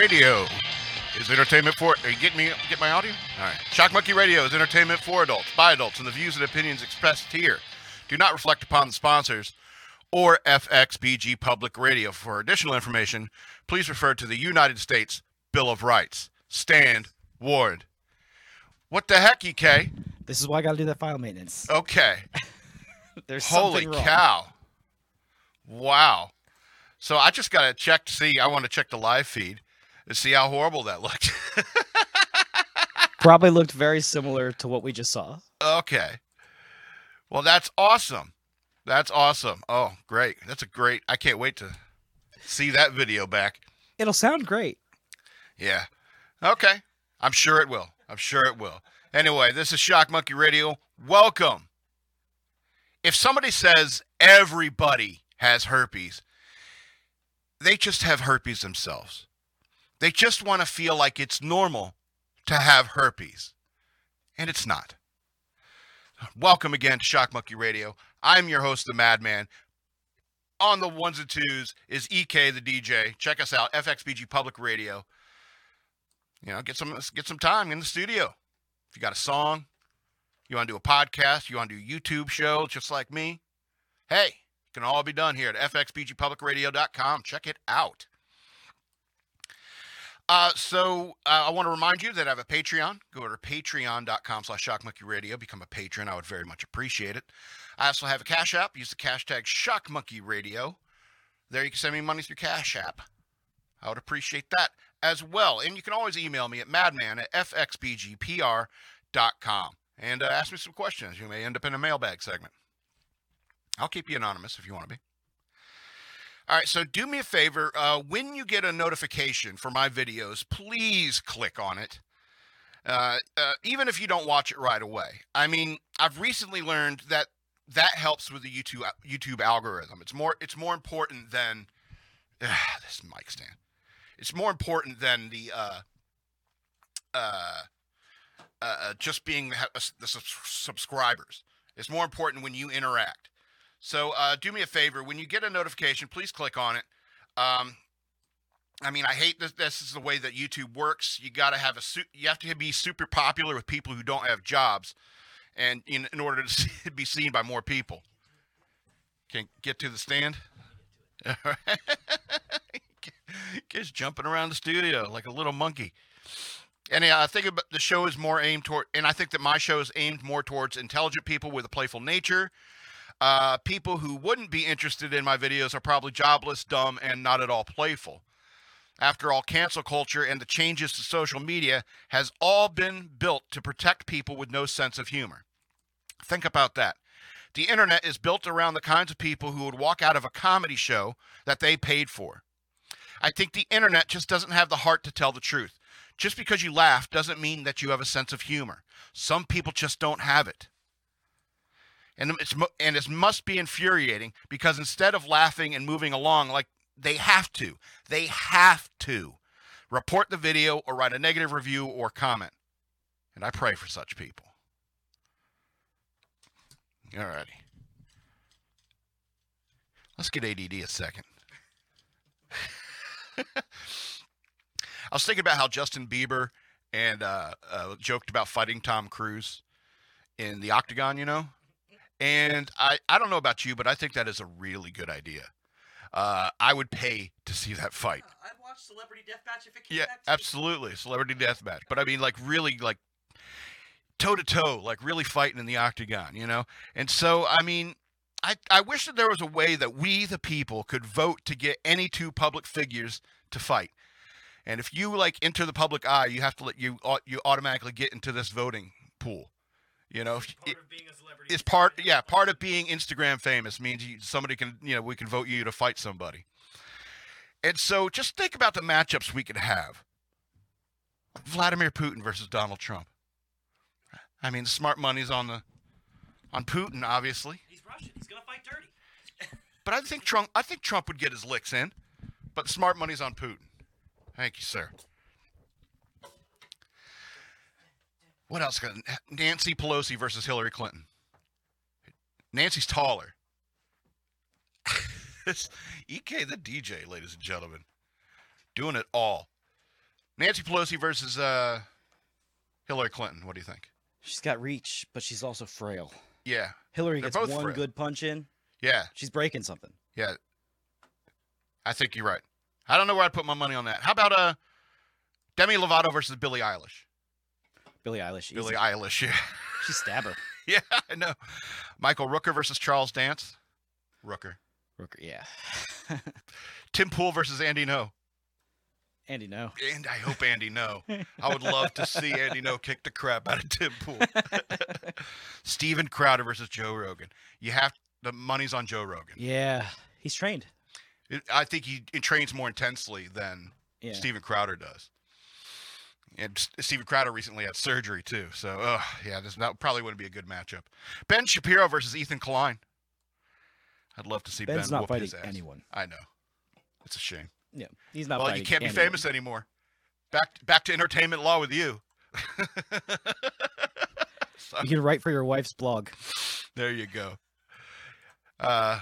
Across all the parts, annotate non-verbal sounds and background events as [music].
Radio is entertainment for. Are you getting me? Get my audio? All right. Shock Monkey Radio is entertainment for adults, by adults, and the views and opinions expressed here do not reflect upon the sponsors or FXBG Public Radio. For additional information, please refer to the United States Bill of Rights. Stand warned. What the heck, EK? This is why I got to do that file maintenance. Okay. [laughs] There's Holy cow. Wow. So I just got to check to see. I want to check the live feed to see how horrible that looked. Probably looked very similar to what we just saw. okay. Well, that's awesome. That's awesome. Oh, great. That's a great. I can't wait to see that video back. It'll sound great. Yeah. Okay. I'm sure it will. I'm sure it will. Anyway, this is Shock Monkey Radio. Welcome. If somebody says everybody has herpes, they just have herpes themselves. They just want to feel like it's normal to have herpes. And it's not. Welcome again to Shock Monkey Radio. I'm your host, the Madman. On the ones and twos is EK the DJ. Check us out, FXBG Public Radio. You know, get some get some time in the studio. If you got a song, you want to do a podcast, you want to do a YouTube show just like me, hey, it can all be done here at fxbgpublicradio.com. Check it out. Uh, so uh, I want to remind you that I have a Patreon. Go to patreon.com slash shockmonkeyradio. Become a patron. I would very much appreciate it. I also have a Cash App. Use the cash tag shockmonkeyradio. There you can send me money through Cash App. I would appreciate that as well. And you can always email me at madman at fxbgpr.com and uh, ask me some questions. You may end up in a mailbag segment. I'll keep you anonymous if you want to be. All right, so do me a favor. Uh, when you get a notification for my videos, please click on it. Uh, uh, even if you don't watch it right away. I mean, I've recently learned that that helps with the YouTube YouTube algorithm. It's more it's more important than [sighs] this mic stand. It's more important than the uh, uh, uh, just being the, the subscribers. It's more important when you interact. So uh, do me a favor when you get a notification, please click on it. Um, I mean, I hate this. This is the way that YouTube works. You got to have a su- you have to be super popular with people who don't have jobs, and in, in order to [laughs] see, be seen by more people. Can get to the stand. [laughs] Kids jumping around the studio like a little monkey. And I think about the show is more aimed toward, and I think that my show is aimed more towards intelligent people with a playful nature. Uh, people who wouldn't be interested in my videos are probably jobless, dumb, and not at all playful. After all, cancel culture and the changes to social media has all been built to protect people with no sense of humor. Think about that. The internet is built around the kinds of people who would walk out of a comedy show that they paid for. I think the internet just doesn't have the heart to tell the truth. Just because you laugh doesn't mean that you have a sense of humor. Some people just don't have it. And it's and it must be infuriating because instead of laughing and moving along like they have to, they have to report the video or write a negative review or comment. And I pray for such people. Alrighty. Let's get ADD a second. [laughs] I was thinking about how Justin Bieber and uh, uh, joked about fighting Tom Cruise in the octagon, you know? And I, I don't know about you, but I think that is a really good idea. Uh, I would pay to see that fight. I'd watch Celebrity Deathmatch if it came Yeah, back me. absolutely. Celebrity deathmatch. But I mean, like, really, like, toe to toe, like, really fighting in the octagon, you know? And so, I mean, I, I wish that there was a way that we, the people, could vote to get any two public figures to fight. And if you, like, enter the public eye, you have to let you, you automatically get into this voting pool. You know, if- Part of being a celebrity. it's part yeah part of being instagram famous means you, somebody can you know we can vote you to fight somebody. And so just think about the matchups we could have. Vladimir putin versus donald trump. I mean smart money's on the on putin obviously. He's Russian. He's gonna fight dirty. [laughs] but i think trump i think trump would get his licks in but smart money's on putin. Thank you sir. What else? Nancy pelosi versus hillary clinton Nancy's taller. [laughs] It's EK the DJ, ladies and gentlemen. doing it all. Nancy Pelosi versus uh, Hillary Clinton. What do you think? She's got reach, but she's also frail. Yeah, Hillary They're gets one frail. good punch in, yeah, she's breaking something. yeah. I think you're right. I don't know where I'd put my money on that. How about uh, Demi Lovato versus Billie Eilish? Billie Eilish. Billie easy. Eilish, yeah. She stab her. [laughs] yeah, [laughs] I know. Michael Rooker versus Charles Dance. Rooker. Rooker, yeah. [laughs] Tim Pool versus Andy Ngo. Andy, no. And I hope Andy Ngo. [laughs] I would love to see Andy Ngo kick the crap out of Tim Pool. Steven Crowder versus Joe Rogan. You have the money's on Joe Rogan. Yeah, he's trained. It- I think he, he trains more intensely than Yeah. Steven Crowder does. And Steven Crowder recently had surgery too, so uh, yeah, this that probably wouldn't be a good matchup. Ben Shapiro versus Ethan Klein. I'd love to see Ben's Ben not whoop fighting his ass. anyone. I know, it's a shame. Yeah, he's not. well, you can't be famous anymore. Back back to entertainment law with you. [laughs] So, You can write for your wife's blog. there you go. Uh,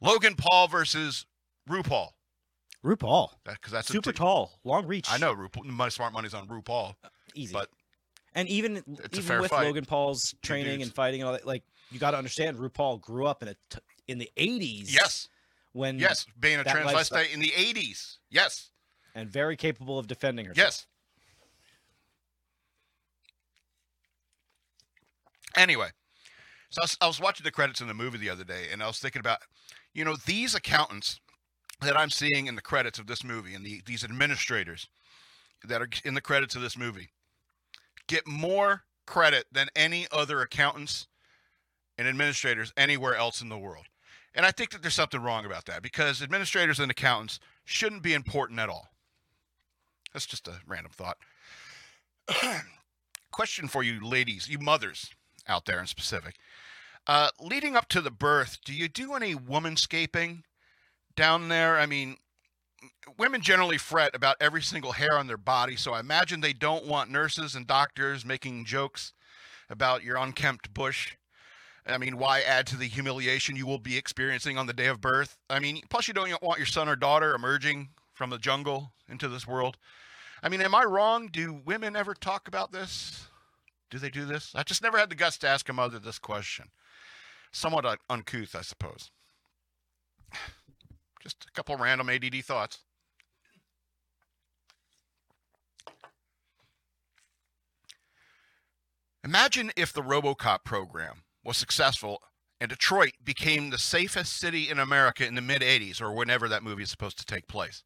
Logan Paul versus RuPaul. RuPaul, Because that's super tall, long reach. I know RuPaul. My smart money's on RuPaul. Uh, easy. but and even even with fight. Logan Paul's training dudes. and fighting and all that, like you got to understand, RuPaul grew up in a t- in the '80s. Yes, when yes, being a transvestite lifestyle- in the '80s. Yes, and very capable of defending herself. yes. Anyway, so I was, I was watching the credits in the movie the other day, and I was thinking about, you know, these accountants that I'm seeing in the credits of this movie, and the, these administrators that are in the credits of this movie, get more credit than any other accountants and administrators anywhere else in the world. And I think that there's something wrong about that because administrators and accountants shouldn't be important at all. That's just a random thought. [clears throat] Question for you ladies, you mothers out there in specific. Uh, leading up to the birth, do you do any womanscaping down there? I mean, women generally fret about every single hair on their body, so I imagine they don't want nurses and doctors making jokes about your unkempt bush. I mean, why add to the humiliation you will be experiencing on the day of birth? I mean, plus you don't want your son or daughter emerging from the jungle into this world. I mean, am I wrong? Do women ever talk about this? Do they do this? I just never had the guts to ask a mother this question. Somewhat uncouth, I suppose. Just a couple random ADD thoughts. Imagine if the Robocop program was successful and Detroit became the safest city in America in the mid 80s or whenever that movie is supposed to take place.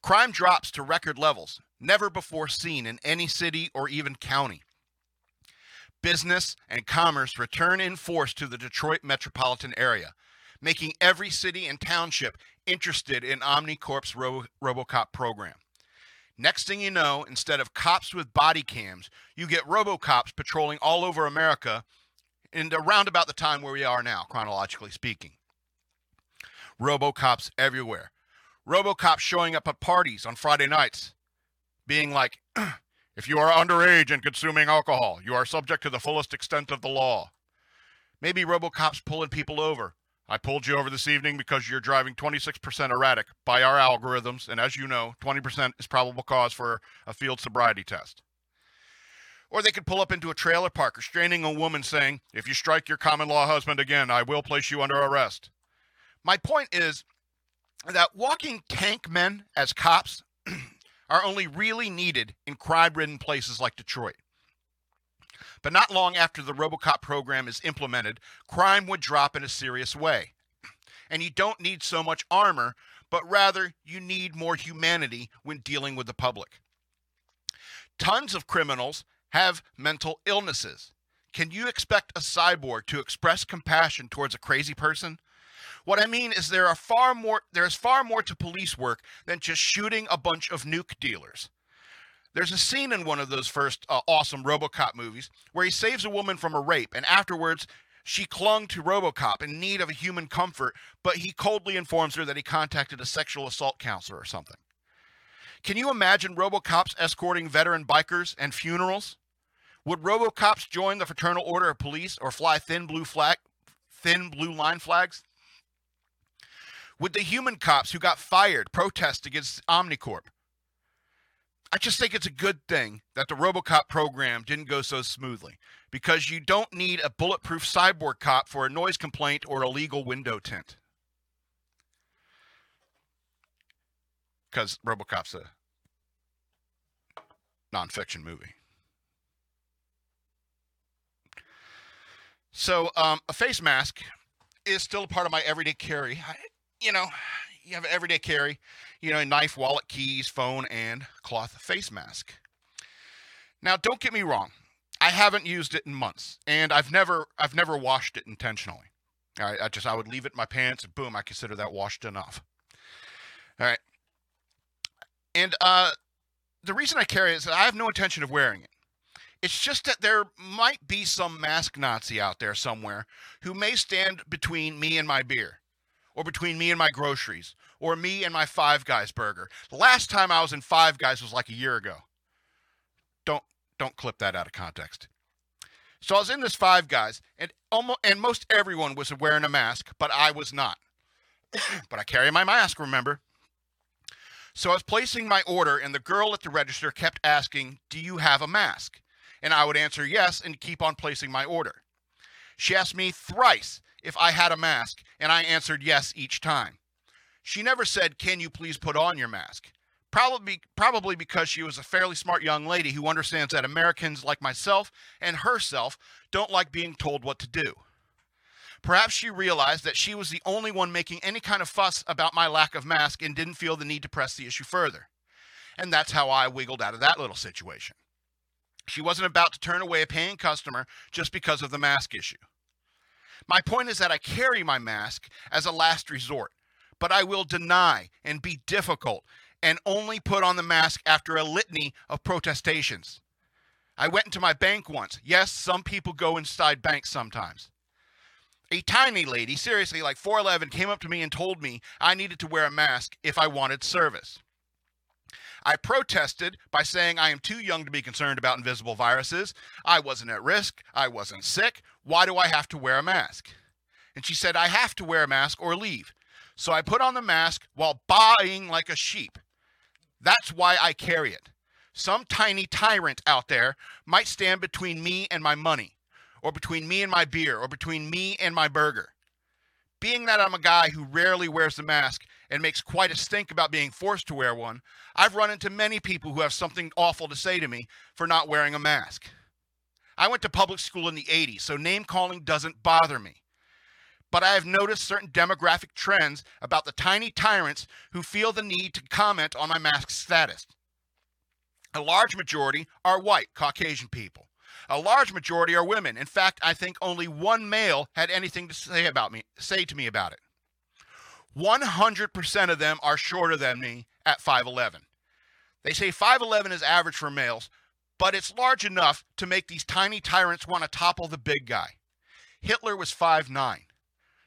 Crime drops to record levels, never before seen in any city or even county. Business and commerce return in force to the Detroit metropolitan area, making every city and township interested in OmniCorp's Robo- Robocop program. Next thing you know, instead of cops with body cams, you get Robocops patrolling all over America and around about the time where we are now, chronologically speaking. Robocops everywhere. Robocops showing up at parties on Friday nights, being like, [clears throat] if you are underage and consuming alcohol, you are subject to the fullest extent of the law. Maybe Robocops pulling people over. I pulled you over this evening because you're driving 26% erratic by our algorithms, and as you know, 20% is probable cause for a field sobriety test. Or they could pull up into a trailer park restraining a woman saying, If you strike your common law husband again, I will place you under arrest. My point is that walking tank men as cops [clears throat] are only really needed in crime ridden places like Detroit. But not long after the Robocop program is implemented, crime would drop in a serious way. [clears throat] And you don't need so much armor, but rather you need more humanity when dealing with the public. Tons of criminals have mental illnesses. Can you expect a cyborg to express compassion towards a crazy person? What I mean is there are far more there's far more to police work than just shooting a bunch of nuke dealers. There's a scene in one of those first uh, awesome RoboCop movies where he saves a woman from a rape and afterwards she clung to RoboCop in need of a human comfort, but he coldly informs her that he contacted a sexual assault counselor or something. Can you imagine RoboCops escorting veteran bikers and funerals? Would RoboCops join the Fraternal Order of Police or fly thin blue flag, thin blue line flags? Would the human cops who got fired protest against Omnicorp? I just think it's a good thing that the RoboCop program didn't go so smoothly because you don't need a bulletproof cyborg cop for a noise complaint or a legal window tint. Because RoboCop's a nonfiction movie. So, um, a face mask is still a part of my everyday carry. I, you know, you have everyday carry, you know, knife, wallet, keys, phone, and cloth face mask. Now, don't get me wrong. I haven't used it in months, and I've never, I've never washed it intentionally. All right, I just, I would leave it in my pants, and boom, I consider that washed enough. All right, and uh, the reason I carry it is that I have no intention of wearing it. It's just that there might be some mask Nazi out there somewhere who may stand between me and my beer, or between me and my groceries, or me and my Five Guys burger. The last time I was in Five Guys was like a year ago. Don't don't clip that out of context. So I was in this Five Guys, and almost and most everyone was wearing a mask, but I was not. [clears throat] but I carry my mask, remember? So I was placing my order, and the girl at the register kept asking, Do you have a mask? And I would answer yes and keep on placing my order. She asked me thrice if I had a mask, and I answered yes each time. She never said, Can you please put on your mask? Probably, probably because she was a fairly smart young lady who understands that Americans like myself and herself don't like being told what to do. Perhaps she realized that she was the only one making any kind of fuss about my lack of mask and didn't feel the need to press the issue further. And that's how I wiggled out of that little situation. She wasn't about to turn away a paying customer just because of the mask issue. My point is that I carry my mask as a last resort, but I will deny and be difficult and only put on the mask after a litany of protestations. I went into my bank once. Yes, some people go inside banks sometimes. A tiny lady, seriously, like 4'11, came up to me and told me I needed to wear a mask if I wanted service. I protested by saying I am too young to be concerned about invisible viruses. I wasn't at risk. I wasn't sick. Why do I have to wear a mask? And she said, I have to wear a mask or leave. So I put on the mask while buying like a sheep. That's why I carry it. Some tiny tyrant out there might stand between me and my money or between me and my beer, or between me and my burger. Being that I'm a guy who rarely wears the mask and makes quite a stink about being forced to wear one, I've run into many people who have something awful to say to me for not wearing a mask. I went to public school in the 80s, so name calling doesn't bother me. But I have noticed certain demographic trends about the tiny tyrants who feel the need to comment on my mask status. A large majority are white, Caucasian people. A large majority are women. In fact, I think only one male had anything to say about me, say to me about it. 100% of them are shorter than me at 5'11. They say 5'11 is average for males, but it's large enough to make these tiny tyrants want to topple the big guy. Hitler was 5'9.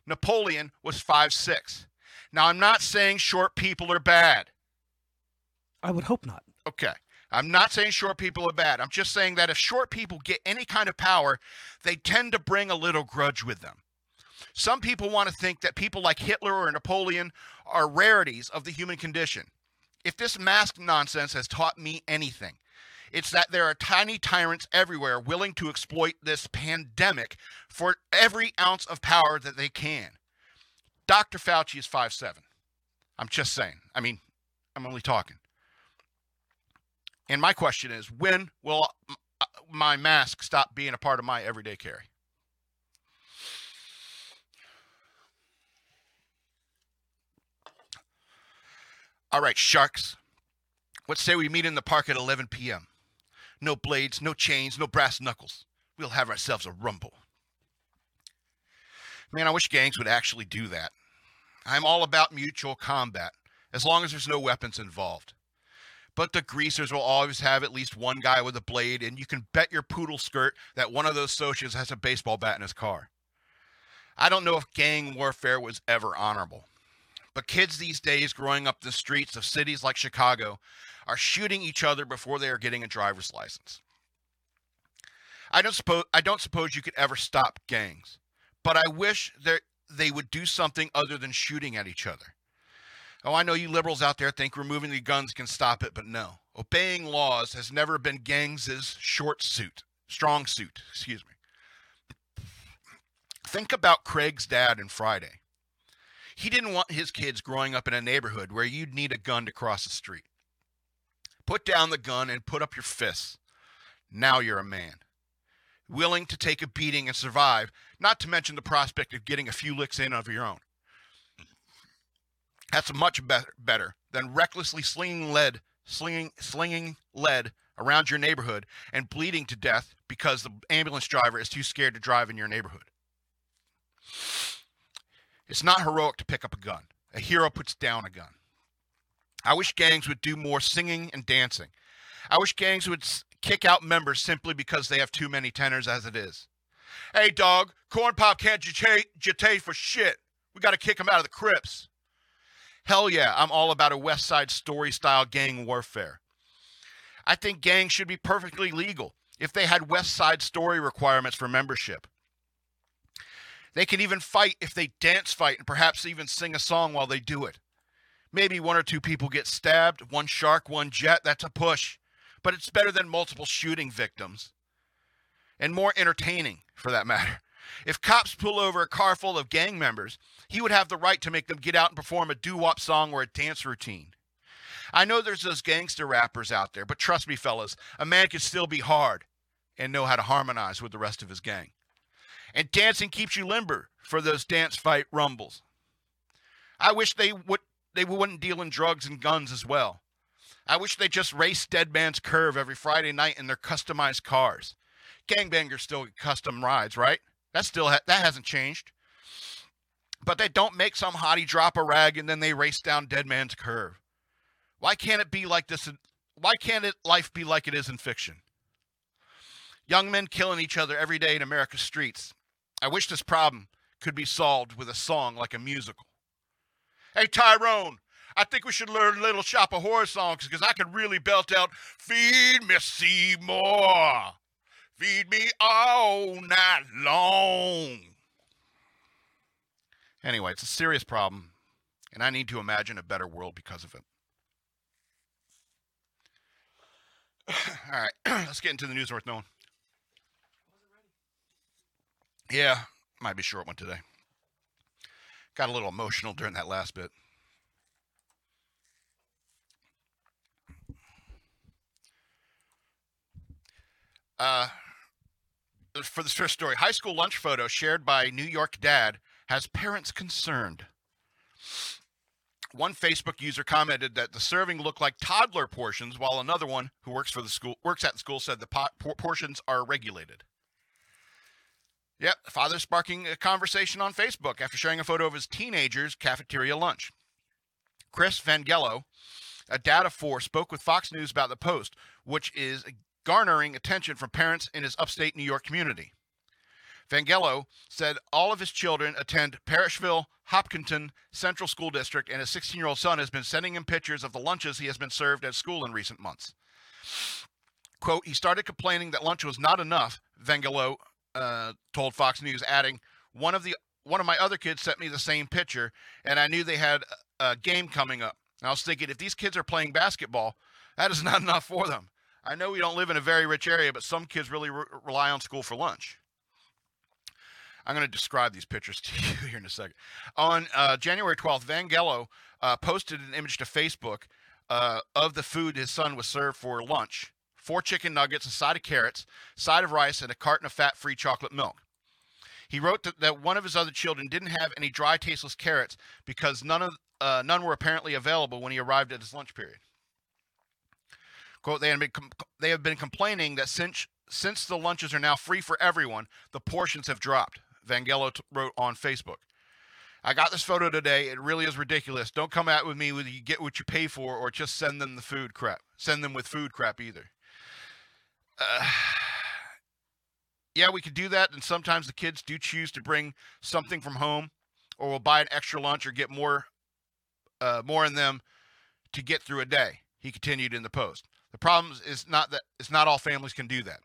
Napoleon was 5'6. Now, I'm not saying short people are bad. I would hope not. Okay. I'm not saying short people are bad. I'm just saying that if short people get any kind of power, they tend to bring a little grudge with them. Some people want to think that people like Hitler or Napoleon are rarities of the human condition. If this mask nonsense has taught me anything, it's that there are tiny tyrants everywhere willing to exploit this pandemic for every ounce of power that they can. Dr. Fauci is five seven. I'm just saying. I mean, I'm only talking. And my question is when will uh, my mask stop being a part of my everyday carry? All right, sharks. Let's say we meet in the park at 11 p.m. No blades, no chains, no brass knuckles. We'll have ourselves a rumble. Man, I wish gangs would actually do that. I'm all about mutual combat, as long as there's no weapons involved but the greasers will always have at least one guy with a blade, and you can bet your poodle skirt that one of those socios has a baseball bat in his car. I don't know if gang warfare was ever honorable, but kids these days growing up the streets of cities like Chicago are shooting each other before they are getting a driver's license. I don't suppose I don't suppose you could ever stop gangs, but I wish that they would do something other than shooting at each other. Oh, I know you liberals out there think removing the guns can stop it, but no. Obeying laws has never been gangs' short suit, strong suit, excuse me. Think about Craig's dad in Friday. He didn't want his kids growing up in a neighborhood where you'd need a gun to cross the street. Put down the gun and put up your fists. Now you're a man. Willing to take a beating and survive, not to mention the prospect of getting a few licks in of your own. That's much better, better than recklessly slinging lead, slinging, slinging lead around your neighborhood and bleeding to death because the ambulance driver is too scared to drive in your neighborhood. It's not heroic to pick up a gun. A hero puts down a gun. I wish gangs would do more singing and dancing. I wish gangs would kick out members simply because they have too many tenors as it is. Hey, dog, Corn Pop can't jite for shit. We got to kick him out of the Crips. Hell yeah, I'm all about a West Side Story style gang warfare. I think gangs should be perfectly legal if they had West Side Story requirements for membership. They can even fight if they dance fight and perhaps even sing a song while they do it. Maybe one or two people get stabbed, one shark, one jet, that's a push. But it's better than multiple shooting victims. And more entertaining, for that matter. If cops pull over a car full of gang members, he would have the right to make them get out and perform a doo wop song or a dance routine. I know there's those gangster rappers out there, but trust me, fellas, a man can still be hard and know how to harmonize with the rest of his gang. And dancing keeps you limber for those dance fight rumbles. I wish they would they wouldn't deal in drugs and guns as well. I wish they just race Dead Man's Curve every Friday night in their customized cars. Gangbangers still get custom rides, right? That still ha- that hasn't changed. But they don't make some hottie drop a rag and then they race down Dead Man's Curve. Why can't it be like this? Why can't it life be like it is in fiction? Young men killing each other every day in America's streets. I wish this problem could be solved with a song like a musical. Hey Tyrone, I think we should learn a Little Shop of Horror songs because I can really belt out Feed me Seymour. Feed me all night long. Anyway, it's a serious problem, and I need to imagine a better world because of it. All right, [clears throat] let's get into the news worth knowing. Yeah, might be short one today. Got a little emotional during that last bit. Uh, for this first story, high school lunch photo shared by New York dad has parents concerned. One Facebook user commented that the serving looked like toddler portions, while another one who works for the school works at the school said the portions are regulated. Yep, father sparking a conversation on Facebook after sharing a photo of his teenager's cafeteria lunch. Chris Vangello, a dad of four, spoke with Fox News about the post, which is garnering attention from parents in his upstate New York community. Vangello said all of his children attend Parishville, Hopkinton Central School District, and his 16 year old son has been sending him pictures of the lunches he has been served at school in recent months. Quote, he started complaining that lunch was not enough, Vangello uh, told Fox News, adding, one of the one of my other kids sent me the same picture, and I knew they had a game coming up. And I was thinking, if these kids are playing basketball, that is [laughs] not enough for them. I know we don't live in a very rich area, but some kids really re- rely on school for lunch. I'm going to describe these pictures [laughs] to you here in a second. On uh, January 12th, Vangello uh, posted an image to Facebook uh, of the food his son was served for lunch four chicken nuggets, a side of carrots, side of rice, and a carton of fat free chocolate milk. He wrote that, that one of his other children didn't have any dry, tasteless carrots because none of uh, none were apparently available when he arrived at his lunch period. Quote: They have been com- they have been complaining that since since the lunches are now free for everyone, the portions have dropped. Vangello t- wrote on Facebook. I got this photo today. It really is ridiculous. Don't come out with me with you get what you pay for, or just send them the food crap. Send them with food crap either. Uh, [sighs] yeah, we could do that, and sometimes the kids do choose to bring something from home, or we'll buy an extra lunch or get more, uh, more in them to get through a day. He continued in the post. The problem is not that it's not all families can do that.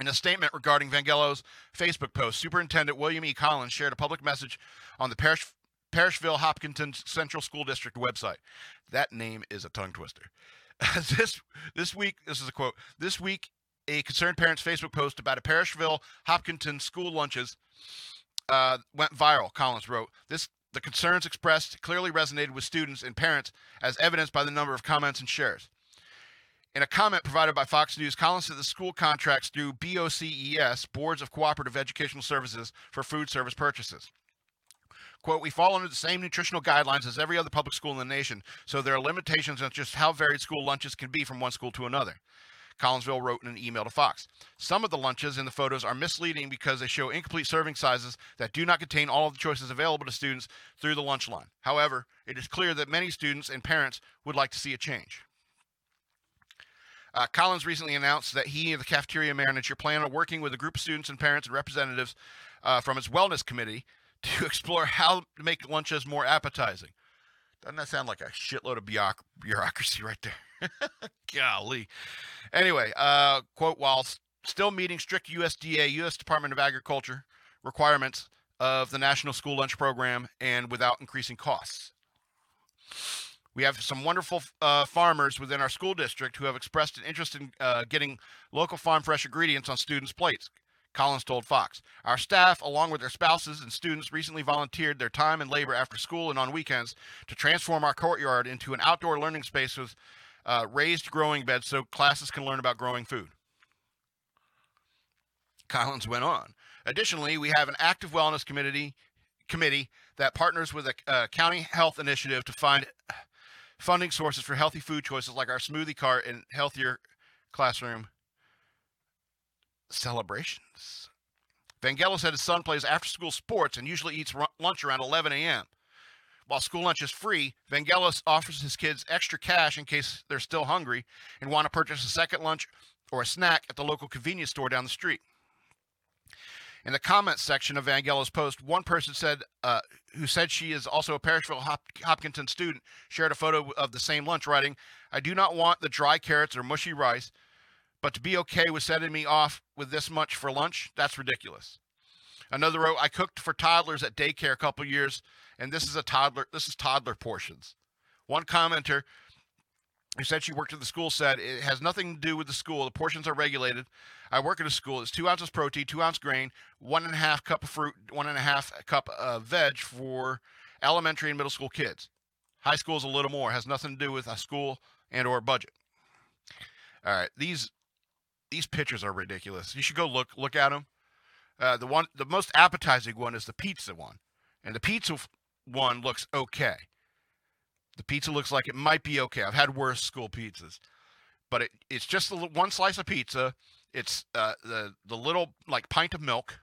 In a statement regarding Vangello's Facebook post, Superintendent William E. Collins shared a public message on the Parish, Parishville Hopkinton Central School District website. That name is a tongue twister. [laughs] this this week, this is a quote. This week, a concerned parent's Facebook post about a Parishville Hopkinton school lunches uh, went viral. Collins wrote, "This the concerns expressed clearly resonated with students and parents, as evidenced by the number of comments and shares." In a comment provided by Fox News, Collins said the school contracts through BOCES, Boards of Cooperative Educational Services, for food service purchases. Quote, we fall under the same nutritional guidelines as every other public school in the nation, so there are limitations on just how varied school lunches can be from one school to another. Collinsville wrote in an email to Fox. Some of the lunches in the photos are misleading because they show incomplete serving sizes that do not contain all of the choices available to students through the lunch line. However, it is clear that many students and parents would like to see a change. Uh, Collins recently announced that he and the cafeteria manager plan on working with a group of students and parents and representatives uh, from its wellness committee [laughs] to explore how to make lunches more appetizing. Doesn't that sound like a shitload of bureaucracy right there? [laughs] Golly. Anyway, uh, quote, while still meeting strict USDA, U.S. Department of Agriculture requirements of the National School Lunch Program and without increasing costs. We have some wonderful uh, farmers within our school district who have expressed an interest in uh, getting local farm fresh ingredients on students' plates. Collins told Fox. Our staff, along with their spouses and students, recently volunteered their time and labor after school and on weekends to transform our courtyard into an outdoor learning space with uh, raised growing beds so classes can learn about growing food. Collins went on. Additionally, we have an active wellness committee committee that partners with a, a county health initiative to find funding sources for healthy food choices like our smoothie cart and healthier classroom celebrations. Vangelis said his son plays after school sports and usually eats ru- lunch around 11 a.m. While school lunch is free, Vangelis offers his kids extra cash in case they're still hungry and want to purchase a second lunch or a snack at the local convenience store down the street. In the comments section of Vangelis' post, one person said, uh, who said she is also a Parishville Hop- Hopkinton student, shared a photo of the same lunch, writing, "I do not want the dry carrots or mushy rice, but to be okay with sending me off with this much for lunch, that's ridiculous." Another wrote, "I cooked for toddlers at daycare a couple years, and this is a toddler. This is toddler portions." One commenter who said she worked at the school said it has nothing to do with the school. The portions are regulated. I work at a school. It's two ounces protein, two ounce grain, one and a half cup of fruit, one and a half cup of veg for elementary and middle school kids. High school is a little more. Has nothing to do with a school and or budget. All right, these these pictures are ridiculous. You should go look look at them. Uh, the one, the most appetizing one is the pizza one, and the pizza one looks okay. The pizza looks like it might be okay. I've had worse school pizzas, but it, it's just the, one slice of pizza. It's uh, the the little like pint of milk,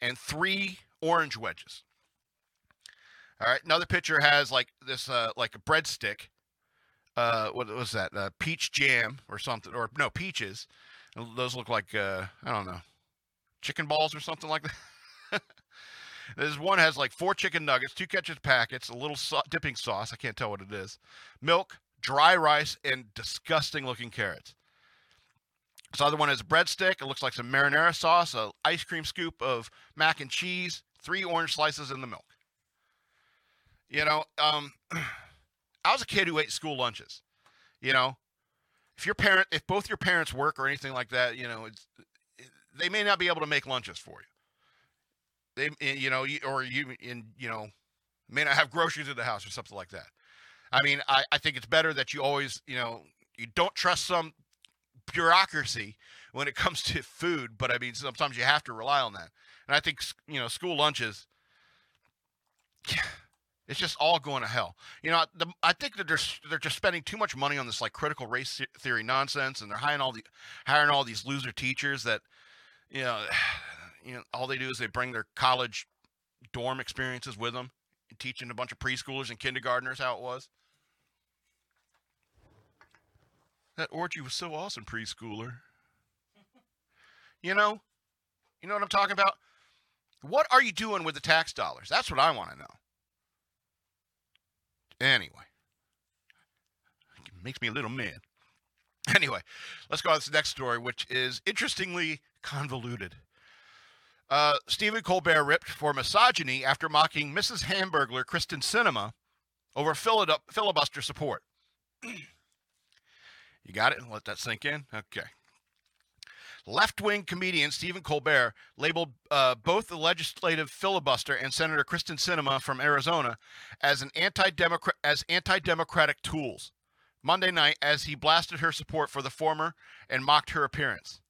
and three orange wedges. All right. Another picture has like this uh, like a breadstick. Uh, what was that? Uh, peach jam or something, or no peaches. Those look like uh, I don't know, chicken balls or something like [laughs] that. This one has like four chicken nuggets, two ketchup packets, a little sau- dipping sauce. I can't tell what it is. Milk, dry rice, and disgusting looking carrots. This other one has a breadstick. It looks like some marinara sauce, an ice cream scoop of mac and cheese, three orange slices in the milk. You know, um, [clears throat] I was a kid who ate school lunches. You know, if your parent, if both your parents work or anything like that, you know, it's, they may not be able to make lunches for you. They you know or you in you know may not have groceries in the house or something like that. I mean I, I think it's better that you always you know you don't trust some bureaucracy when it [laughs] comes to food but i mean sometimes you have to rely on that. And i think you know school lunches it's just all going to hell you know the, i think that they're they're just spending too much money on this like critical race theory nonsense and they're hiring all the hiring all these loser teachers that you know [sighs] you know, all they do is they bring their college dorm experiences with them, and teaching a bunch of preschoolers and kindergartners how it was. That orgy was so awesome, preschooler. You know, you know what I'm talking about. What are you doing with the tax dollars? That's what I want to know. Anyway, it makes me a little mad. Anyway, let's go on to this next story, which is interestingly convoluted. Uh, Stephen Colbert ripped for misogyny after mocking Mrs. Hamburglar Kristen Sinema over filibuster support. [clears throat] You got it? Let that sink in? Okay. Left wing comedian Stephen Colbert labeled uh, both the legislative filibuster and Senator Kristen Sinema from Arizona as an anti-democrat as anti-democratic tools. Monday night, as he blasted her support for the former and mocked her appearance.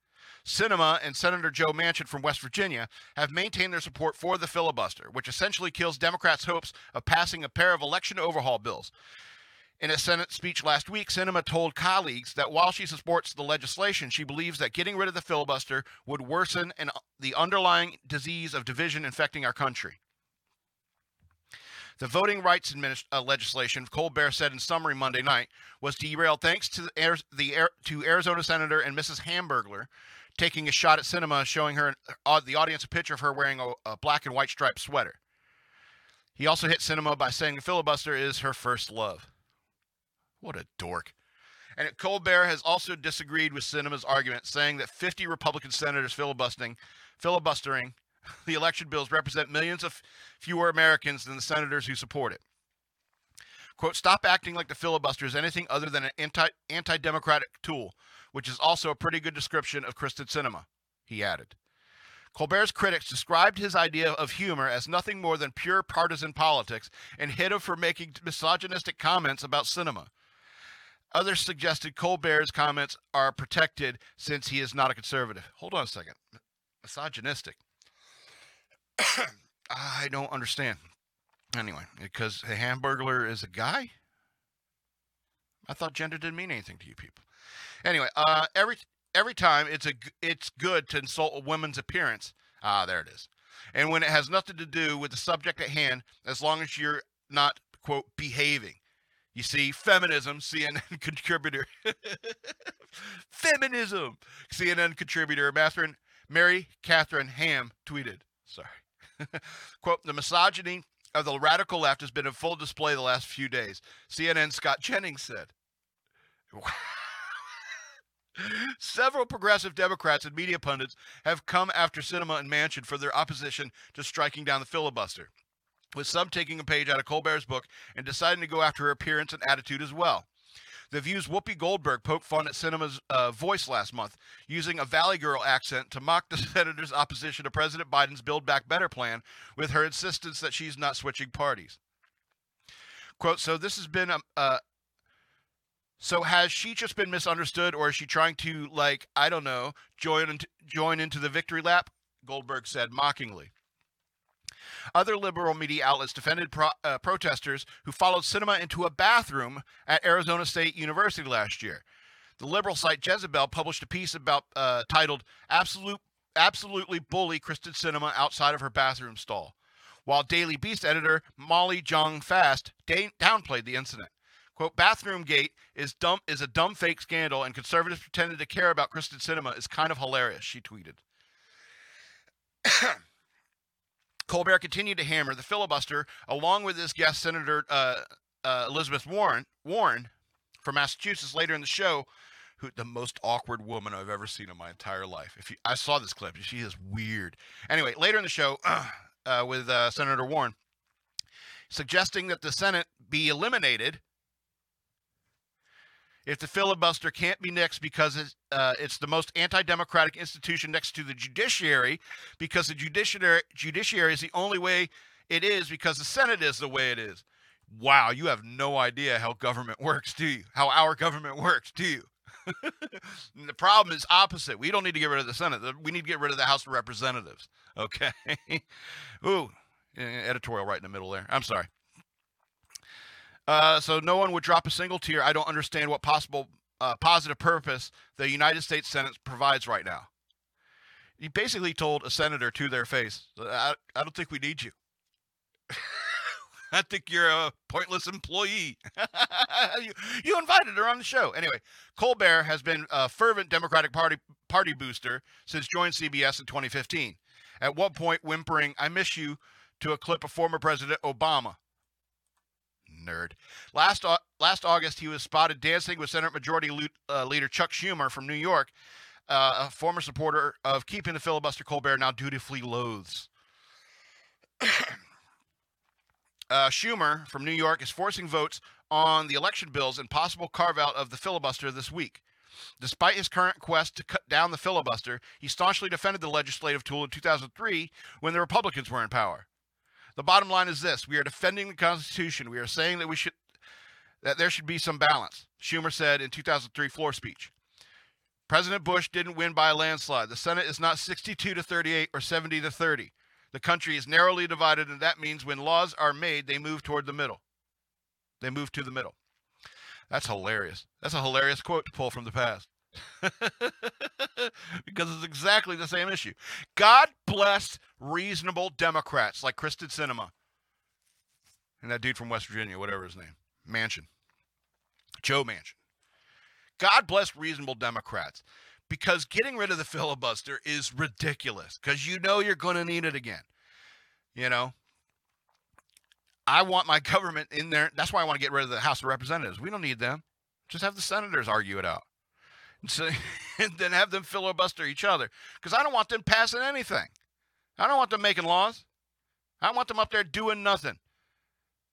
Sinema and Senator Joe Manchin from West Virginia have maintained their support for the filibuster, which essentially kills Democrats' hopes of passing a pair of election overhaul bills. In a Senate speech last week, Sinema told colleagues that while she supports the legislation, she believes that getting rid of the filibuster would worsen an, the underlying disease of division infecting our country. The voting rights administ- uh, legislation, Colbert said in summary Monday night, was derailed thanks to the, the to Arizona Senator and Mrs. Hamburglar taking a shot at Sinema, showing her uh, the audience a picture of her wearing a, a black and white striped sweater. He also hit Sinema by saying the filibuster is her first love. What a dork. And Colbert has also disagreed with Sinema's argument, saying that 50 Republican senators filibustering, filibustering [laughs] the election bills represent millions of fewer Americans than the senators who support it. Quote, stop acting like the filibuster is anything other than an anti anti democratic tool, which is also a pretty good description of Kristen Sinema, he added. Colbert's critics described his idea of humor as nothing more than pure partisan politics and hit him for making misogynistic comments about Sinema. Others suggested Colbert's comments are protected since he is not a conservative. Hold on a second. Misogynistic. [coughs] I don't understand. Anyway, because a hamburglar is a guy? I thought gender didn't mean anything to you people. Anyway, uh, every every time it's a it's good to insult a woman's appearance. Ah, there it is. And when it has nothing to do with the subject at hand, as long as you're not quote behaving. You see, feminism, CNN [laughs] contributor. feminism, CNN contributor Catherine, Mary Catherine Ham tweeted. Sorry. [laughs] Quote, the misogyny of the radical left has been in full display the last few days. CNN Scott Jennings said. [laughs] Several progressive Democrats and media pundits have come after Sinema and Manchin for their opposition to striking down the filibuster with some taking a page out of Colbert's book and deciding to go after her appearance and attitude as well. The View's Whoopi Goldberg poked fun at Sinema's uh, voice last month, using a Valley Girl accent to mock the [laughs] senator's opposition to President Biden's Build Back Better plan with her insistence that she's not switching parties. Quote, so this has been a, uh, so has she just been misunderstood or is she trying to like, I don't know, join, join into the victory lap? Goldberg said mockingly. Other liberal media outlets defended pro- uh, protesters who followed Sinema into a bathroom at Arizona State University last year. The liberal site Jezebel published a piece about uh, titled "Absolute Absolutely Bully Kristen Sinema Outside of Her Bathroom Stall," while Daily Beast editor Molly Jong Fast da- downplayed the incident. "Quote: Bathroom Gate is dumb is a dumb fake scandal, and conservatives pretending to care about Kristen Sinema is kind of hilarious." She tweeted. [clears throat] Colbert continued to hammer the filibuster along with his guest Senator uh, uh, Elizabeth Warren Warren from Massachusetts later in the show, who the most awkward woman I've ever seen in my entire life. If you, I saw this clip, she is weird. Anyway, later in the show [clears throat] uh, with uh, Senator Warren, suggesting that the Senate be eliminated if the filibuster can't be nixed because it's, uh, it's the most anti-democratic institution next to the judiciary, because the judiciary judiciary is the only way it is because the Senate is the way it is. Wow, you have no idea how government [laughs] works, do you? How our government works, do you? [laughs] the problem is opposite. We don't need to get rid of the Senate. We need to get rid of the House of Representatives. Okay. [laughs] Ooh, editorial right in the middle there. I'm sorry. Uh, so no one would drop a single tear. I don't understand what possible uh, positive purpose the United States Senate provides right now. He basically told a senator to their face, I, I don't think we need you. [laughs] I think you're a pointless employee. [laughs] you, you, invited her on the show. Anyway, Colbert has been a fervent Democratic Party party booster since joining CBS in 2015. At one point, whimpering, I miss you, to a clip of former President Obama nerd. Last last August, he was spotted dancing with Senate Majority uh, Leader Chuck Schumer from New York, uh, a former supporter of keeping the filibuster. Colbert now dutifully loathes. [coughs] Uh, Schumer from New York is forcing votes on the election bills and possible carve out of the filibuster this week. Despite his current quest to cut down the filibuster, he staunchly defended the legislative tool in 2003 when the Republicans were in power. The bottom line is this: we are defending the Constitution. We are saying that we should that there should be some balance. Schumer said in 2003 floor speech. President Bush didn't win by a landslide. The Senate is not 62 to 38 or 70 to 30. The country is narrowly divided, and that means when laws are made, they move toward the middle. They move to the middle. That's hilarious. That's a hilarious quote to pull from the past. [laughs] because it's exactly the same issue. God bless reasonable Democrats like Kristen Sinema and that dude from West Virginia, whatever his name, Manchin, Joe Manchin. God bless reasonable Democrats because getting rid of the [laughs] filibuster is ridiculous because you know you're going to need it again. You know, I want my [laughs] government in there. That's why I want to get rid of the House of Representatives. We don't need them. Just have the senators argue it out. So, [laughs] and then have them filibuster each other because I don't want them passing anything. I don't want them making laws. I want them up there doing nothing.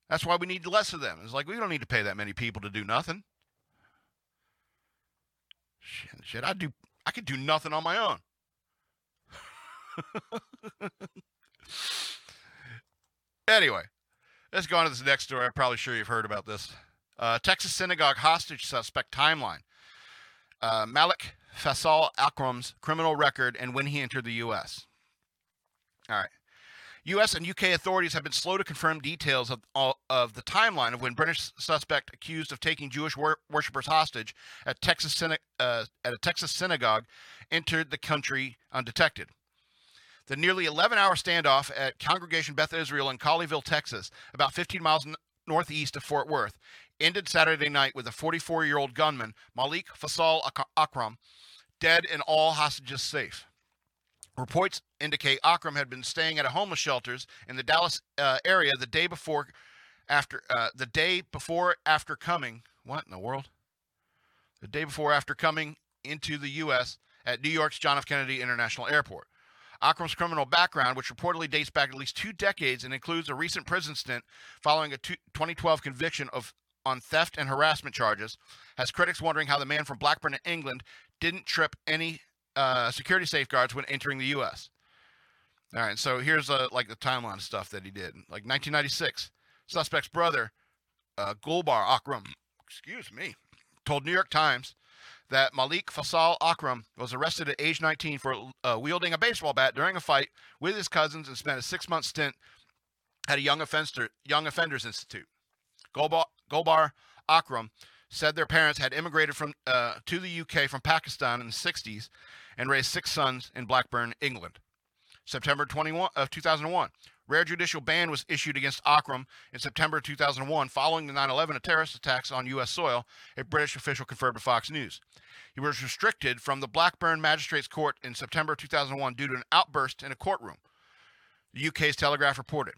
That's why we need less of them. It's like we don't need to pay that many people to do nothing. Shit, shit I do. I could do nothing on my own. [laughs] anyway, let's go on to this next story. I'm probably sure you've heard about this. Uh, Texas synagogue hostage suspect timeline. Uh, Malik Faisal Akram's criminal record and when he entered the U.S. All right. U.S. and U.K. authorities have been slow to confirm details of, of the timeline of when British suspect accused of taking Jewish wor- worshippers hostage at Texas uh, at a Texas synagogue entered the country undetected. The nearly 11-hour standoff at Congregation Beth Israel in Colleyville, Texas, about 15 miles northeast of Fort Worth, ended Saturday night with a 44-year-old gunman, Malik Faisal Akram, dead and all hostages safe. Reports indicate Akram had been staying at a homeless shelters in the Dallas uh, area the day before, after uh, the day before after coming. What in the world? The day before after coming into the U.S. at New York's John F. Kennedy International Airport. Akram's criminal background, which reportedly dates back at least two decades and includes a recent prison stint following a 2012 conviction of on theft and harassment charges, has critics wondering how the man from Blackburn, in England, didn't trip any uh, security safeguards when entering the U.S. All right, so here's uh, like the timeline stuff that he did. Like 1996, suspect's brother, uh, Gulbar Akram, excuse me, told New York Times that Malik Faisal Akram was arrested at age 19 for uh, wielding a baseball bat during a fight with his cousins and spent a six-month stint at a young, offender, young offenders institute. Gulbar, Gulbar Akram said their parents had immigrated from uh, to the UK from Pakistan in the 60s and raised six sons in Blackburn, England. September 21 of 2001, rare judicial ban was issued against Akram in September 2001 following the 9/11 terrorist attacks on U.S. soil. A British official confirmed to Fox News. He was restricted from the Blackburn Magistrates Court in September 2001 due to an outburst in a courtroom. The UK's Telegraph reported.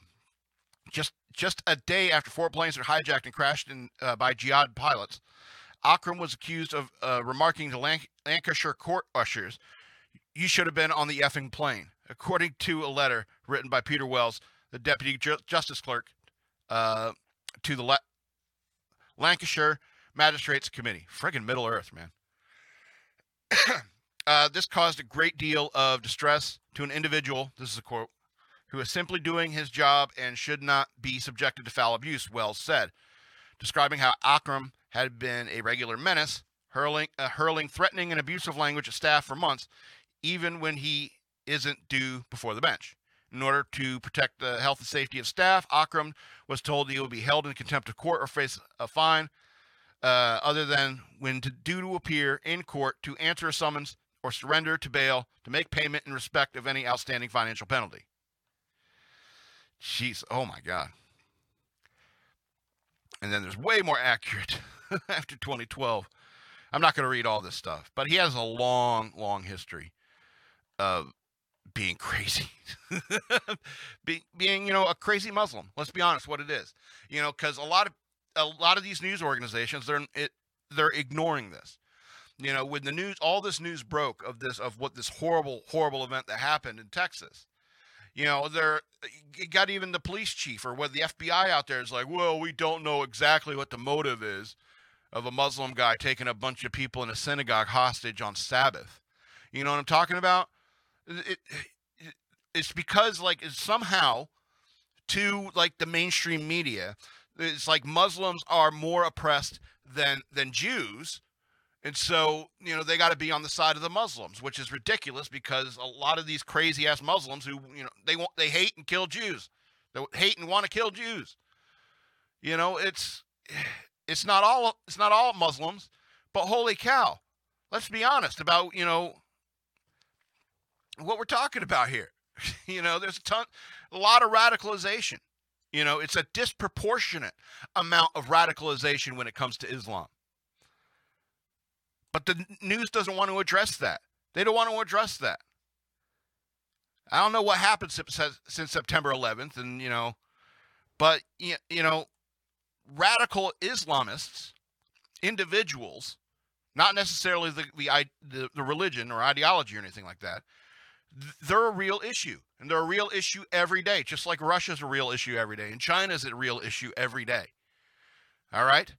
Just just a day after four planes were hijacked and crashed in, uh, by jihad pilots, Akram was accused of uh, remarking to Lanc- Lancashire court ushers, "You should have been on the effing plane," according to a letter written by Peter Wells, the deputy ju- justice clerk, uh, to the La- Lancashire Magistrates Committee. Friggin' Middle Earth, man. [coughs] uh, this caused a great deal of distress to an individual. This is a quote who is simply doing his job and should not be subjected to foul abuse, Wells said, describing how Akram had been a regular menace, hurling, uh, hurling threatening and abusive language at staff for months, even when he isn't due before the bench. In order to protect the health and safety of staff, Akram was told he would be held in contempt of court or face a fine, uh, other than when to, due to appear in court to answer a summons or surrender to bail to make payment in respect of any outstanding financial penalty. Jeez, oh my God. And then there's way more accurate [laughs] after 2012. I'm not going to read all this stuff, but he has a long, long history of being [laughs] crazy, Be, being you know a crazy Muslim. Let's be honest, what it is, you know, because a lot of a lot of these news organizations they're it, they're ignoring this. You know, when the news, all this news broke of this of what this horrible, horrible event that happened in Texas, you know, there got even the police chief or what the FBI out there is like, well, we don't know exactly what the motive is. of a Muslim guy taking a bunch of people in a synagogue hostage on Sabbath. You know what I'm talking about? It, it, it's because like it's somehow to like the mainstream media, it's like Muslims are more oppressed than than Jews. And so, you know, they got to be on the side of the Muslims, which is ridiculous because a lot of these crazy ass Muslims who, you know, they want they hate and kill Jews. They hate and want to kill Jews. You know, it's [sighs] it's not all it's not all Muslims, but holy cow. Let's be honest about, you know, what we're talking about here. [laughs] you know, there's a ton a lot of radicalization. You know, it's a disproportionate amount of radicalization when it comes to Islam. But the news doesn't want to address that. They don't want to address that. I don't know what happened since, September 11th, and you know, but you know, radical Islamists, individuals, not necessarily the the, the, the religion or ideology or anything like that, they're a real issue, and they're a real issue every day, just like Russia's a real issue every day, and China's a real issue every day. All right.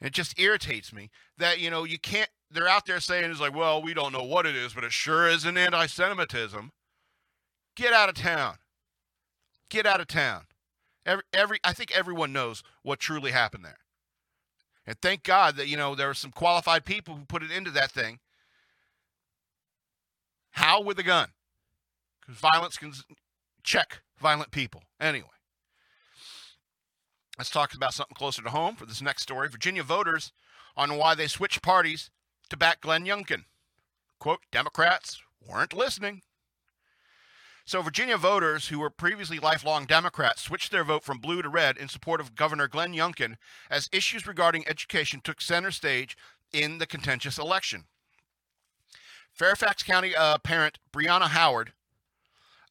It just irritates me that you know you can't they're out there saying it's like, well, we don't know what it is, but it sure is an anti-Semitism. Get out of town. Get out of town. Every, every, I think everyone knows what truly happened there. And thank God that you know there were some qualified people who put it into that thing. How with a gun? Because violence can check violent people. Anyway, let's talk about something closer to home for this next story. Virginia voters on why they switched parties to back Glenn Youngkin. Quote, Democrats weren't listening. So, Virginia voters who were previously lifelong Democrats switched their vote from blue to red in support of Governor Glenn Youngkin as issues regarding education took center stage in the contentious election. Fairfax County uh, parent Brianna Howard,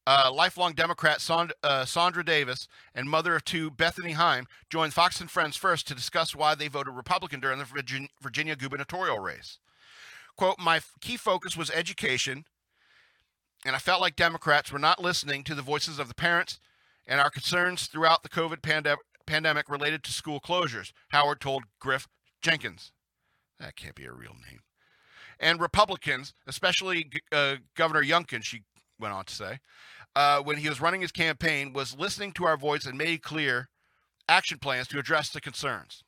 uh, lifelong Democrat Sand- uh, Sandra Davis, and mother of two Bethany Heim joined Fox and Friends first to discuss why they voted Republican during the Virginia, Virginia gubernatorial race. Quote, my key focus was education, and I felt like Democrats were not listening to the voices of the parents and our concerns throughout the COVID pandem- pandemic related to school closures, Howard told Griff Jenkins. That can't be a real name. And Republicans, especially uh, Governor Youngkin, she went on to say, uh, when he was running his campaign, was listening to our voice and made clear action plans to address the concerns.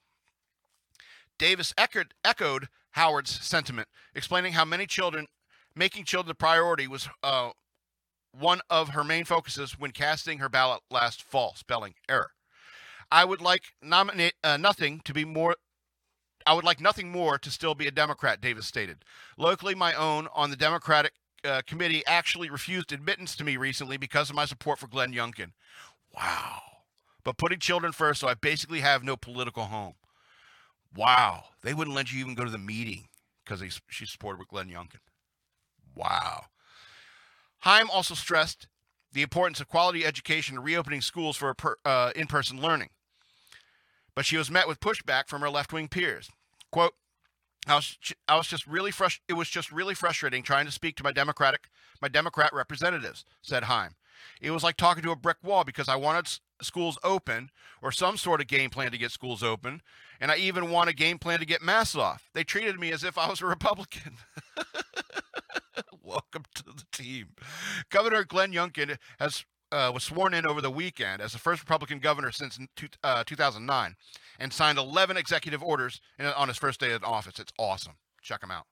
Davis echoed, echoed Howard's sentiment, explaining how many children, making children a priority was uh, one of her main focuses when casting her ballot last fall. Spelling error. I would like nominate uh, nothing to be more. I would like nothing more to still be a Democrat, Davis stated. Locally, my own on the Democratic uh, committee actually refused admittance to me recently because of my support for Glenn Youngkin. Wow. But putting children first, so I basically have no political home. Wow. They wouldn't let you even go to the meeting because she supported with Glenn Youngkin. Wow. Heim also stressed the importance of quality education and reopening schools for per, uh, in person learning. But she was met with pushback from her left wing peers. Quote, I was, I was just really frust- it was just really frustrating trying to speak to my democratic my democrat representatives said Heim it was like talking to a brick wall because I wanted schools open or some sort of game plan to get schools open. And I even want a game plan to get masks off. They treated me as if I was a Republican. [laughs] Welcome to the team. Governor Glenn Youngkin has uh, was sworn in over the weekend as the first Republican governor since uh, 2009 and signed 11 executive orders in, on his first day in office. It's awesome. Check him out.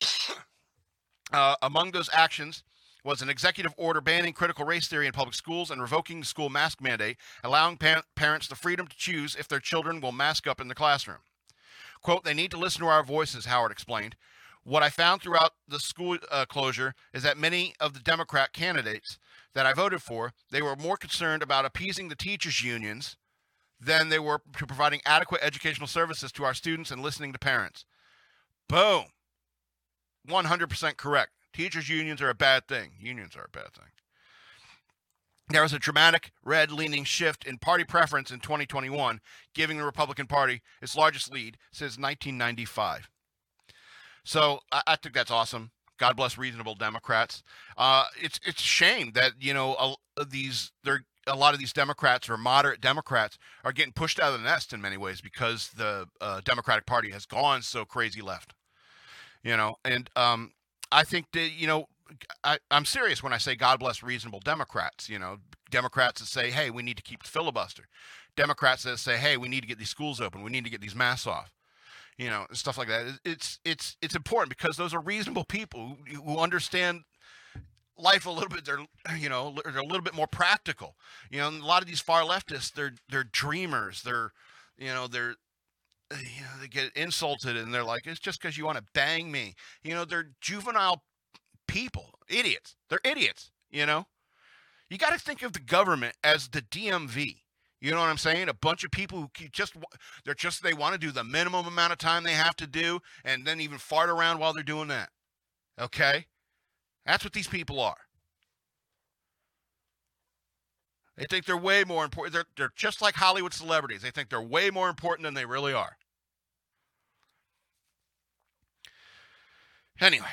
[coughs] Uh, among those actions was an executive order banning critical race theory in public schools and revoking the school mask mandate, allowing pa- parents the freedom to choose if their children will mask up in the classroom. Quote, they need to listen to our voices, Howard explained. What I found throughout the school uh, closure is that many of the Democrat candidates that I voted for, they were more concerned about appeasing the teachers' unions than they were to providing adequate educational services to our students and listening to parents. Boom. 100% correct. Teachers' unions are a bad thing. Unions are a bad thing. There was a dramatic red leaning shift in party preference in 2021, giving the Republican Party its largest lead since 1995. So I, I think that's awesome. God bless reasonable Democrats. Uh, it's it's a shame that you know uh, these they're a lot of these Democrats or moderate Democrats are getting pushed out of the nest in many ways because the uh, Democratic Party has gone so crazy left. You know, and um, I think that you know I, I'm serious when I say God bless reasonable Democrats. You know, Democrats that say, hey, we need to keep the filibuster. Democrats that say, hey, we need to get these schools open. We need to get these masks off. You know, stuff like that. It's it's it's important because those are reasonable people who, understand life a little bit. They're you know they're a little bit more practical. You know, a lot of these far leftists, they're they're dreamers. They're you know they're uh, you know they get insulted and they're like it's just because you want to bang me. You know, they're juvenile people, idiots. They're idiots. You know, you got to think of the government as the DMV. You know what I'm saying? A bunch of people who just they're just they want to do the minimum amount of time they have to do, and then even fart around while they're doing that. Okay, that's what these people are. They think they're way more important. They're, they're just like Hollywood celebrities. They think they're way more important than they really are. Anyway,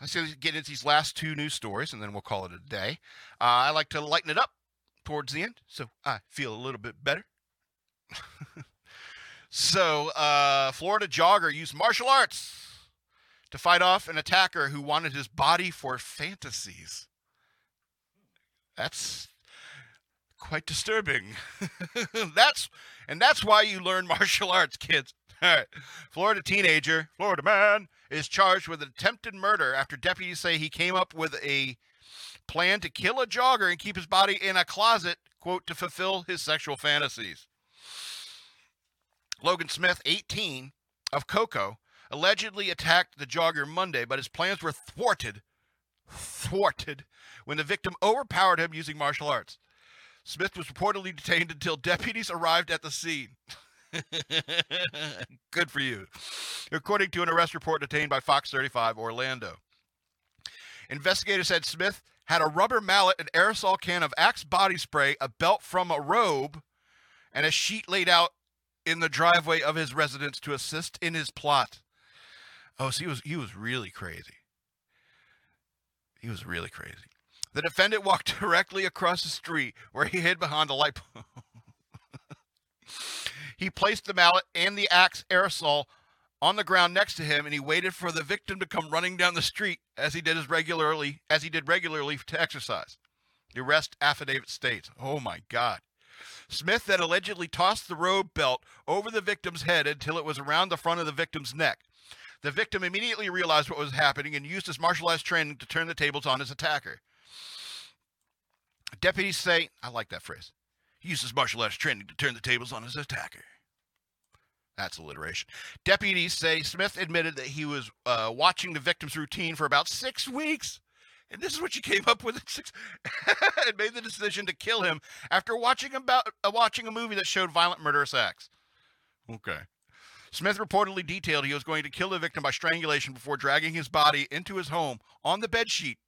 let's get into these last two news stories and then we'll call it a day. Uh, I like to lighten it up towards the end, so I feel a little bit better. [laughs] so, uh, Florida jogger used martial arts to fight off an attacker who wanted his body for fantasies. That's quite disturbing. [laughs] that's and that's why you learn [laughs] martial arts, kids. All right. Florida teenager, Florida man, is charged with attempted murder after deputies say he came up with a plan to kill a jogger and keep his body in a closet, quote, to fulfill his sexual fantasies. Logan Smith, 18, of Cocoa, allegedly attacked the jogger Monday, but his plans were thwarted, thwarted, when the victim overpowered him using martial arts. Smith was reportedly detained until deputies arrived at the scene. [laughs] Good for you. According to an arrest report detained by Fox 35 Orlando. Investigators said Smith had a rubber mallet, an aerosol can of Axe body spray, a belt from a robe, and a sheet laid out in the driveway of his residence to assist in his plot. Oh, so he was he was really crazy. He was really crazy. The defendant walked [laughs] directly across the street where he hid behind a light pole. [laughs] he placed the mallet and the axe aerosol on the ground next to him and he waited for the victim to come running down the street as he did as regularly as he did regularly to exercise. The arrest affidavit states, "Oh my god." Smith then allegedly tossed the robe belt over the victim's head until it was around the front of the victim's neck. The victim immediately realized what was happening and used his martial arts training to turn the tables on his attacker. Deputies say, I like that phrase. He used his martial arts training to turn the tables on his attacker. That's alliteration. Deputies say Smith admitted that he was uh, watching the victim's routine for about six weeks. And this is what you came up with six, [laughs] and made the decision to kill him after watching about uh, watching a movie that showed violent murderous acts. Okay. Smith reportedly detailed he was going to kill the victim by strangulation before dragging his body into his home on the bed sheet.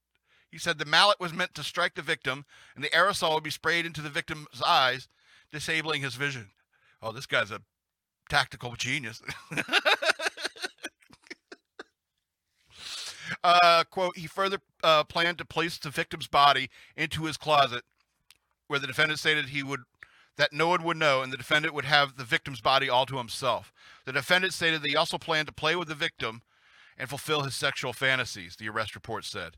He said the mallet was meant to strike the victim, and the aerosol would be sprayed into the victim's eyes, disabling his vision. Oh, this guy's a tactical genius. [laughs] uh, quote, he further uh, planned to place the victim's body into his closet, where the defendant stated he would that no one would know, and the defendant would have the victim's body all to himself. The defendant stated that he also planned to play with the victim and fulfill his sexual fantasies, the arrest report said.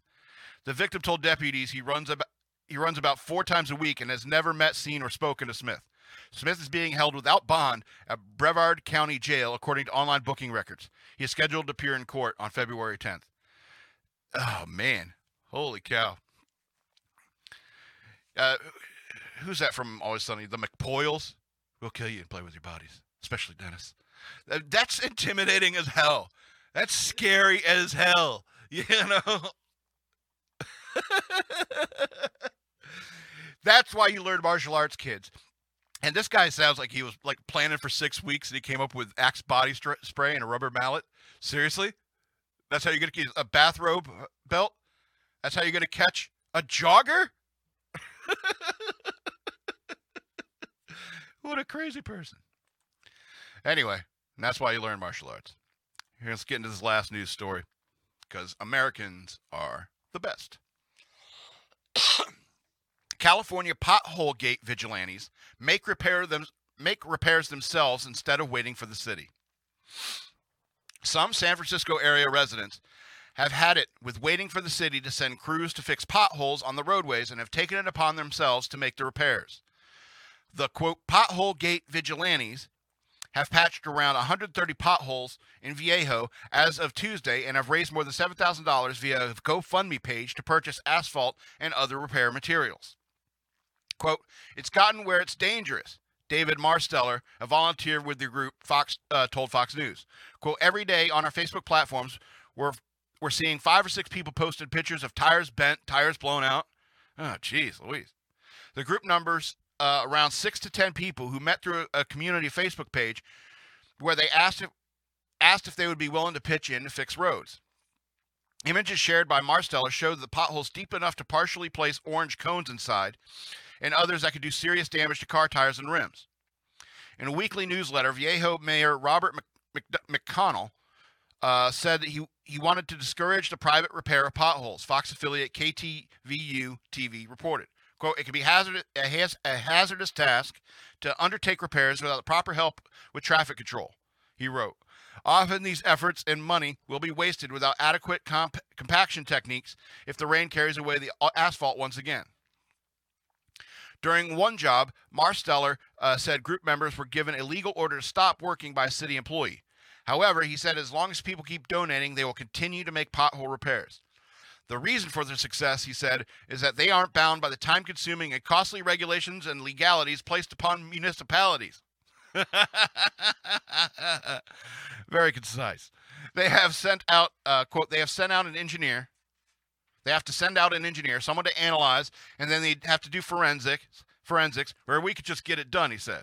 The victim told deputies he runs about he runs about four times a week and has never met, seen, or spoken to Smith. Smith is being held without bond at Brevard County Jail, according to online booking records. He is scheduled to appear in court on February 10th. Oh, man. Holy cow. Uh, who's that from Always Sunny? The McPoyles? We'll kill you and play with your bodies, especially Dennis. That's intimidating as hell. That's scary as hell. [laughs] You know? [laughs] That's why you learn martial arts, kids. And this guy sounds like he was like planning for six weeks and he came up with Axe body spray and a rubber mallet. Seriously? That's how you're going to get a bathrobe uh, belt? That's how you're going to catch a jogger? [laughs] what a crazy person. Anyway, that's why you learn martial arts. Here, let's get into this last news story because Americans are the best. California pothole gate vigilantes make repair them make repairs themselves instead of waiting for the city. Some San Francisco area residents have had it with waiting for the city to send crews to fix potholes on the roadways and have taken it upon themselves to make the repairs. The quote pothole gate vigilantes have patched around 130 potholes in Vallejo as of Tuesday and have raised more than $7,000 via a GoFundMe page to purchase asphalt and other repair materials. Quote, it's gotten where it's dangerous. David Marsteller, a volunteer with the group, Fox uh, told Fox News. Quote, every day on our Facebook platforms, we're, we're seeing five or six people posted pictures of tires bent, tires blown out. Oh, jeez, Louise. The group numbers uh, around six to ten people who met through a, a community Facebook page where they asked if, asked if they would be willing to pitch in to fix roads. Images shared by Marsteller showed the potholes deep enough to partially place orange cones inside and others that could do serious damage to car tires and rims. In a weekly newsletter, Vallejo Mayor Robert Mc, Mc, McConnell uh, said that he, he wanted to discourage the private repair of potholes. Fox affiliate KTVU TV reported. Quote, it can be hazardous, a, a hazardous task to undertake repairs without the proper help with traffic control, he wrote. Often these efforts and money will be wasted without adequate comp- compaction techniques if the rain carries away the asphalt once again. During one job, Marsteller uh, said group members were given a legal order to stop working by a city employee. However, he said as long as people keep donating, they will continue to make pothole repairs. The reason for their success, he said, is that they aren't bound by the time consuming and costly regulations and legalities placed upon municipalities. [laughs] Very concise. They have sent out, uh, quote, they have sent out an engineer. They have to send out an engineer, someone to analyze, and then they have to do forensics, forensics, where we could just get it done, he said.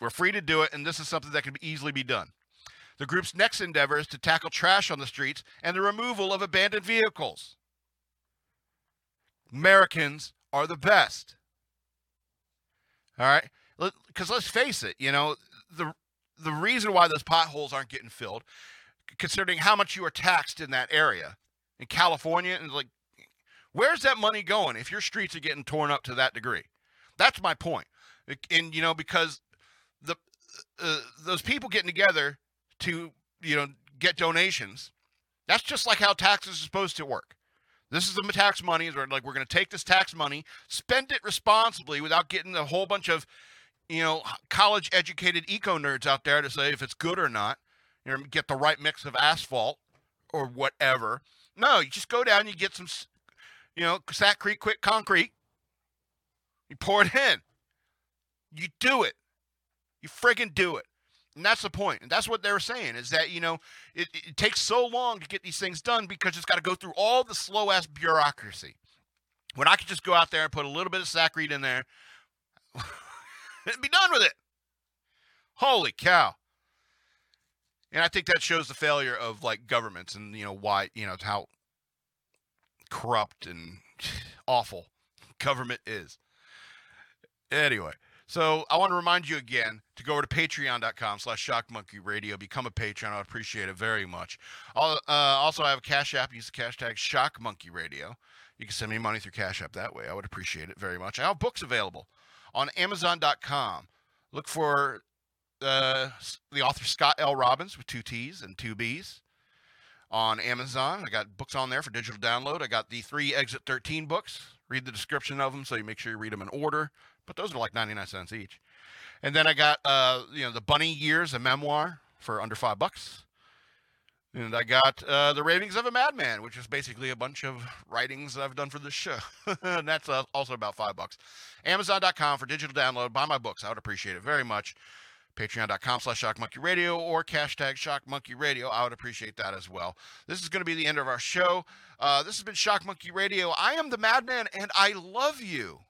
We're free to do it, and this is something that can easily be done. The group's next endeavor is to tackle trash on the streets and the removal of abandoned vehicles. Americans are the best. All right? Because let's face it, you know, the, the reason why those potholes aren't getting filled, considering how much you are taxed in that area, in California, and like, where's that money going if your streets are getting torn up to that degree? That's my point. And, you know, because the uh, those people getting together to you know get donations. That's just like how taxes are supposed to work. This is the tax money. We're like we're going to take this tax money, spend it responsibly without getting a whole bunch of you know college educated eco nerds out there to say if it's good or not. You know, get the right mix of asphalt or whatever. No, you just go down you get some, you know, Sakrete quick concrete. You pour it in. You do it. You friggin' do it. And that's the point. And that's what they were saying is that, you know, it, it takes so long to get these things done because it's got to go through all the slow ass bureaucracy. When I could just go out there and put a little bit of Sakrete in there [laughs] and be done with it. Holy cow. And I think that shows the failure of like governments and, you know, why, you know, how corrupt and [sighs] awful [laughs] government is. Anyway. So I want to remind you again to go over to patreon.com slash shockmonkeyradio. Become a patron. I would appreciate it very much. Uh, also, I have a Cash App. Use the hashtag shockmonkeyradio. You can send me money through Cash App that way. I would appreciate it very much. I have books available on amazon.com. Look for uh, the author Scott L. Robbins with two T's and two B's on Amazon. I got books on there for digital download. I got the three Exit 13 books. Read the description of them so you make sure you read them in order but those are like 99 cents each. And then I got, uh, you know, the Bunny Years, a memoir for under five bucks. And I got uh, The Ravings of a Madman, which is basically a bunch of writings that I've done for this show. [laughs] and that's uh, also about five bucks. Amazon.com for digital download. Buy my books. I would appreciate it very much. Patreon.com slash ShockMonkeyRadio or hashtag ShockMonkeyRadio. I would appreciate that as well. This is going to be the end of our show. Uh, this has been Shock Monkey Radio. I am the Madman, and I love you.